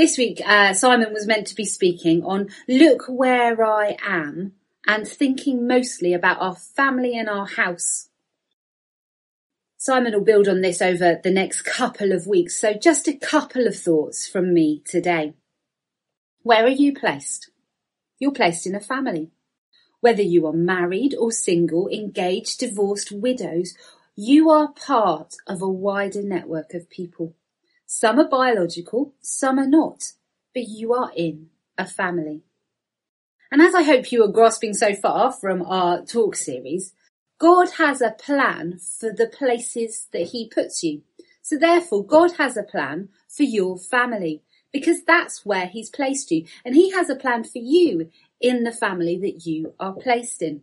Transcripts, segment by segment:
This week, uh, Simon was meant to be speaking on Look Where I Am and thinking mostly about our family and our house. Simon will build on this over the next couple of weeks, so just a couple of thoughts from me today. Where are you placed? You're placed in a family. Whether you are married or single, engaged, divorced, widows, you are part of a wider network of people. Some are biological, some are not, but you are in a family. And as I hope you are grasping so far from our talk series, God has a plan for the places that he puts you. So therefore, God has a plan for your family because that's where he's placed you. And he has a plan for you in the family that you are placed in.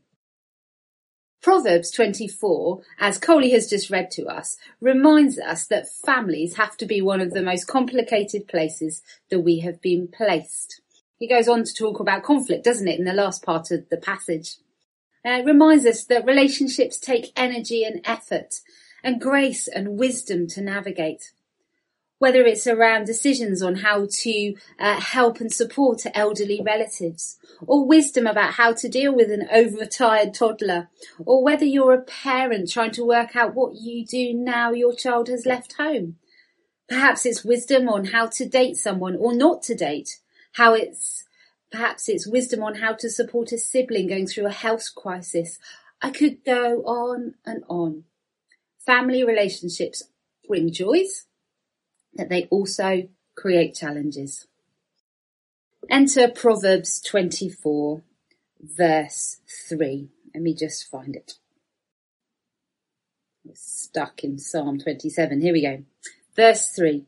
Proverbs 24, as Coley has just read to us, reminds us that families have to be one of the most complicated places that we have been placed. He goes on to talk about conflict, doesn't it, in the last part of the passage. Uh, it reminds us that relationships take energy and effort and grace and wisdom to navigate whether it's around decisions on how to uh, help and support elderly relatives, or wisdom about how to deal with an overtired toddler, or whether you're a parent trying to work out what you do now your child has left home. Perhaps it's wisdom on how to date someone or not to date, how it's perhaps it's wisdom on how to support a sibling going through a health crisis. I could go on and on. Family relationships bring joys that they also create challenges. Enter Proverbs 24 verse 3. Let me just find it. It's stuck in Psalm 27. Here we go. Verse 3.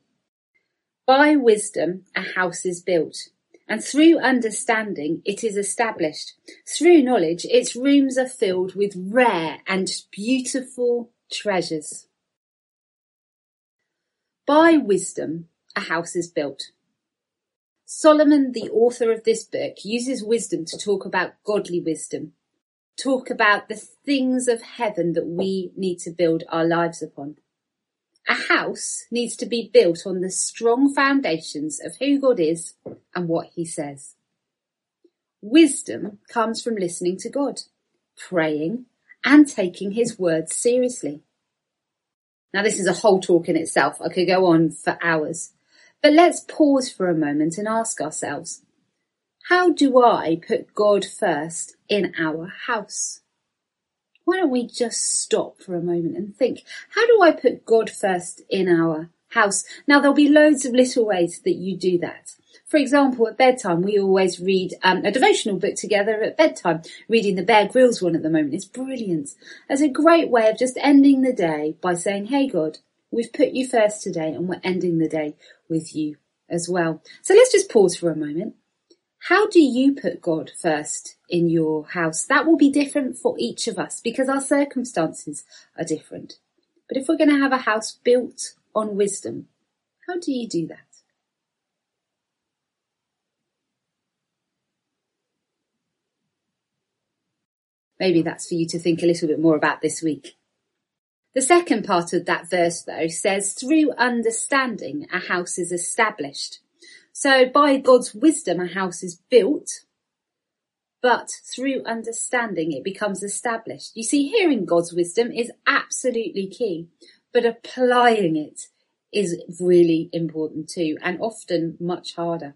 By wisdom a house is built, and through understanding it is established. Through knowledge its rooms are filled with rare and beautiful treasures. By wisdom a house is built. Solomon, the author of this book, uses wisdom to talk about godly wisdom, talk about the things of heaven that we need to build our lives upon. A house needs to be built on the strong foundations of who God is and what he says. Wisdom comes from listening to God, praying and taking his words seriously. Now this is a whole talk in itself. I could go on for hours. But let's pause for a moment and ask ourselves, how do I put God first in our house? Why don't we just stop for a moment and think, how do I put God first in our house? Now there'll be loads of little ways that you do that. For example, at bedtime, we always read um, a devotional book together at bedtime. Reading the Bear Grylls one at the moment is brilliant. As a great way of just ending the day by saying, hey God, we've put you first today and we're ending the day with you as well. So let's just pause for a moment. How do you put God first in your house? That will be different for each of us because our circumstances are different. But if we're going to have a house built on wisdom, how do you do that? Maybe that's for you to think a little bit more about this week. The second part of that verse though says, through understanding a house is established. So by God's wisdom a house is built, but through understanding it becomes established. You see, hearing God's wisdom is absolutely key, but applying it is really important too, and often much harder.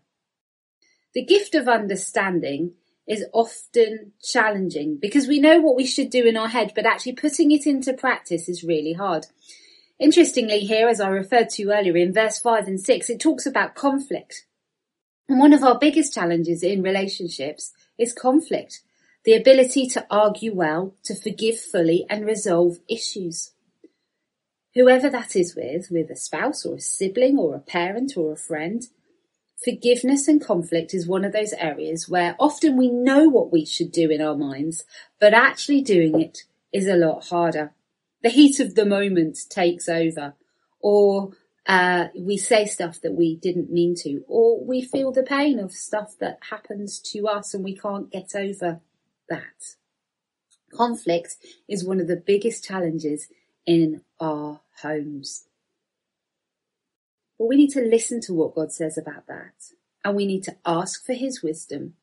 The gift of understanding is often challenging because we know what we should do in our head, but actually putting it into practice is really hard. Interestingly here, as I referred to earlier in verse five and six, it talks about conflict. And one of our biggest challenges in relationships is conflict. The ability to argue well, to forgive fully and resolve issues. Whoever that is with, with a spouse or a sibling or a parent or a friend, Forgiveness and conflict is one of those areas where often we know what we should do in our minds, but actually doing it is a lot harder. The heat of the moment takes over, or uh, we say stuff that we didn't mean to, or we feel the pain of stuff that happens to us and we can't get over that. Conflict is one of the biggest challenges in our homes. But we need to listen to what God says about that. And we need to ask for his wisdom.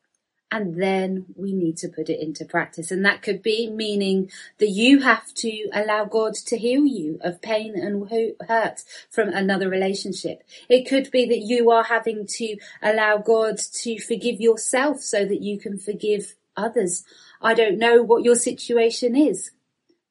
And then we need to put it into practice. And that could be meaning that you have to allow God to heal you of pain and hurt from another relationship. It could be that you are having to allow God to forgive yourself so that you can forgive others. I don't know what your situation is.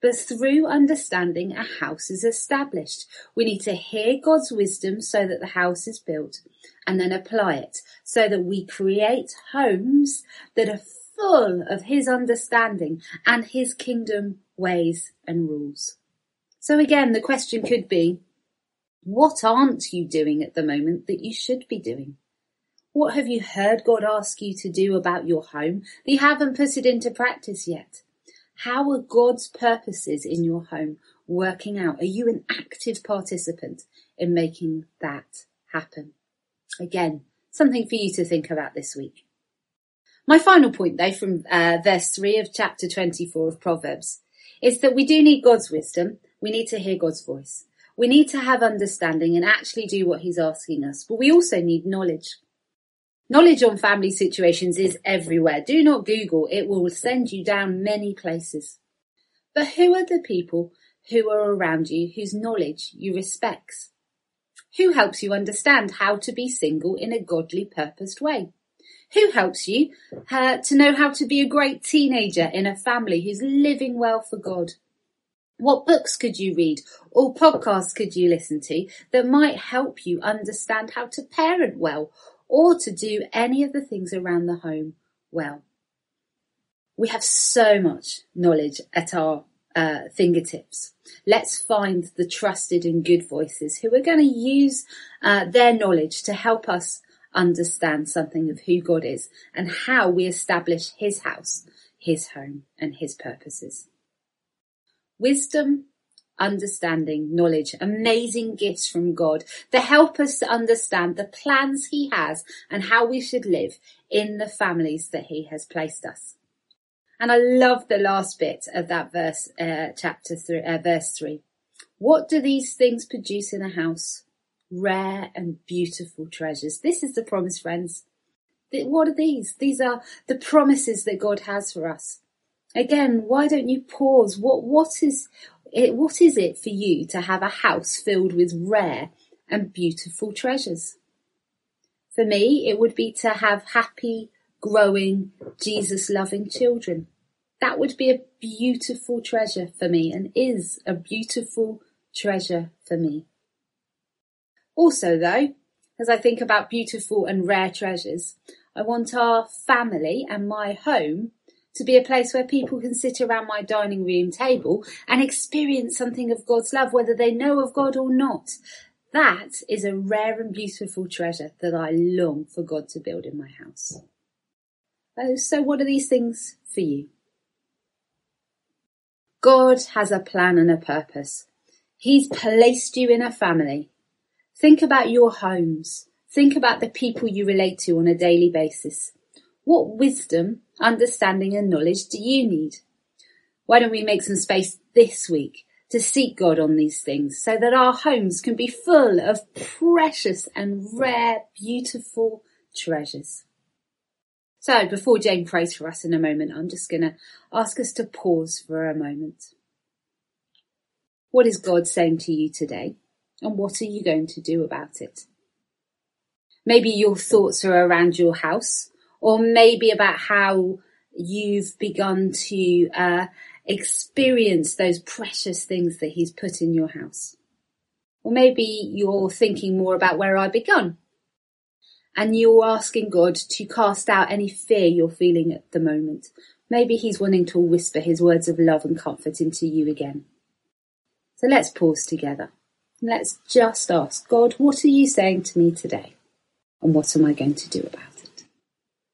But through understanding, a house is established. We need to hear God's wisdom so that the house is built and then apply it so that we create homes that are full of His understanding and His kingdom ways and rules. So again, the question could be, what aren't you doing at the moment that you should be doing? What have you heard God ask you to do about your home that you haven't put it into practice yet? How are God's purposes in your home working out? Are you an active participant in making that happen? Again, something for you to think about this week. My final point though from uh, verse 3 of chapter 24 of Proverbs is that we do need God's wisdom. We need to hear God's voice. We need to have understanding and actually do what he's asking us, but we also need knowledge. Knowledge on family situations is everywhere. Do not Google. It will send you down many places. But who are the people who are around you whose knowledge you respect? Who helps you understand how to be single in a godly purposed way? Who helps you uh, to know how to be a great teenager in a family who's living well for God? What books could you read or podcasts could you listen to that might help you understand how to parent well or to do any of the things around the home well. We have so much knowledge at our uh, fingertips. Let's find the trusted and good voices who are going to use uh, their knowledge to help us understand something of who God is and how we establish his house, his home and his purposes. Wisdom understanding, knowledge, amazing gifts from God that help us to understand the plans He has and how we should live in the families that He has placed us. And I love the last bit of that verse, uh, chapter three, uh, verse three. What do these things produce in a house? Rare and beautiful treasures. This is the promise, friends. What are these? These are the promises that God has for us. Again, why don't you pause? What, what is, it, what is it for you to have a house filled with rare and beautiful treasures? For me, it would be to have happy, growing, Jesus loving children. That would be a beautiful treasure for me and is a beautiful treasure for me. Also though, as I think about beautiful and rare treasures, I want our family and my home to be a place where people can sit around my dining room table and experience something of God's love, whether they know of God or not. That is a rare and beautiful treasure that I long for God to build in my house. Oh, so what are these things for you? God has a plan and a purpose. He's placed you in a family. Think about your homes. Think about the people you relate to on a daily basis. What wisdom, understanding and knowledge do you need? Why don't we make some space this week to seek God on these things so that our homes can be full of precious and rare, beautiful treasures. So before Jane prays for us in a moment, I'm just going to ask us to pause for a moment. What is God saying to you today? And what are you going to do about it? Maybe your thoughts are around your house or maybe about how you've begun to uh, experience those precious things that he's put in your house. Or maybe you're thinking more about where I've begun and you're asking God to cast out any fear you're feeling at the moment. Maybe he's wanting to whisper his words of love and comfort into you again. So let's pause together. Let's just ask God, what are you saying to me today? And what am I going to do about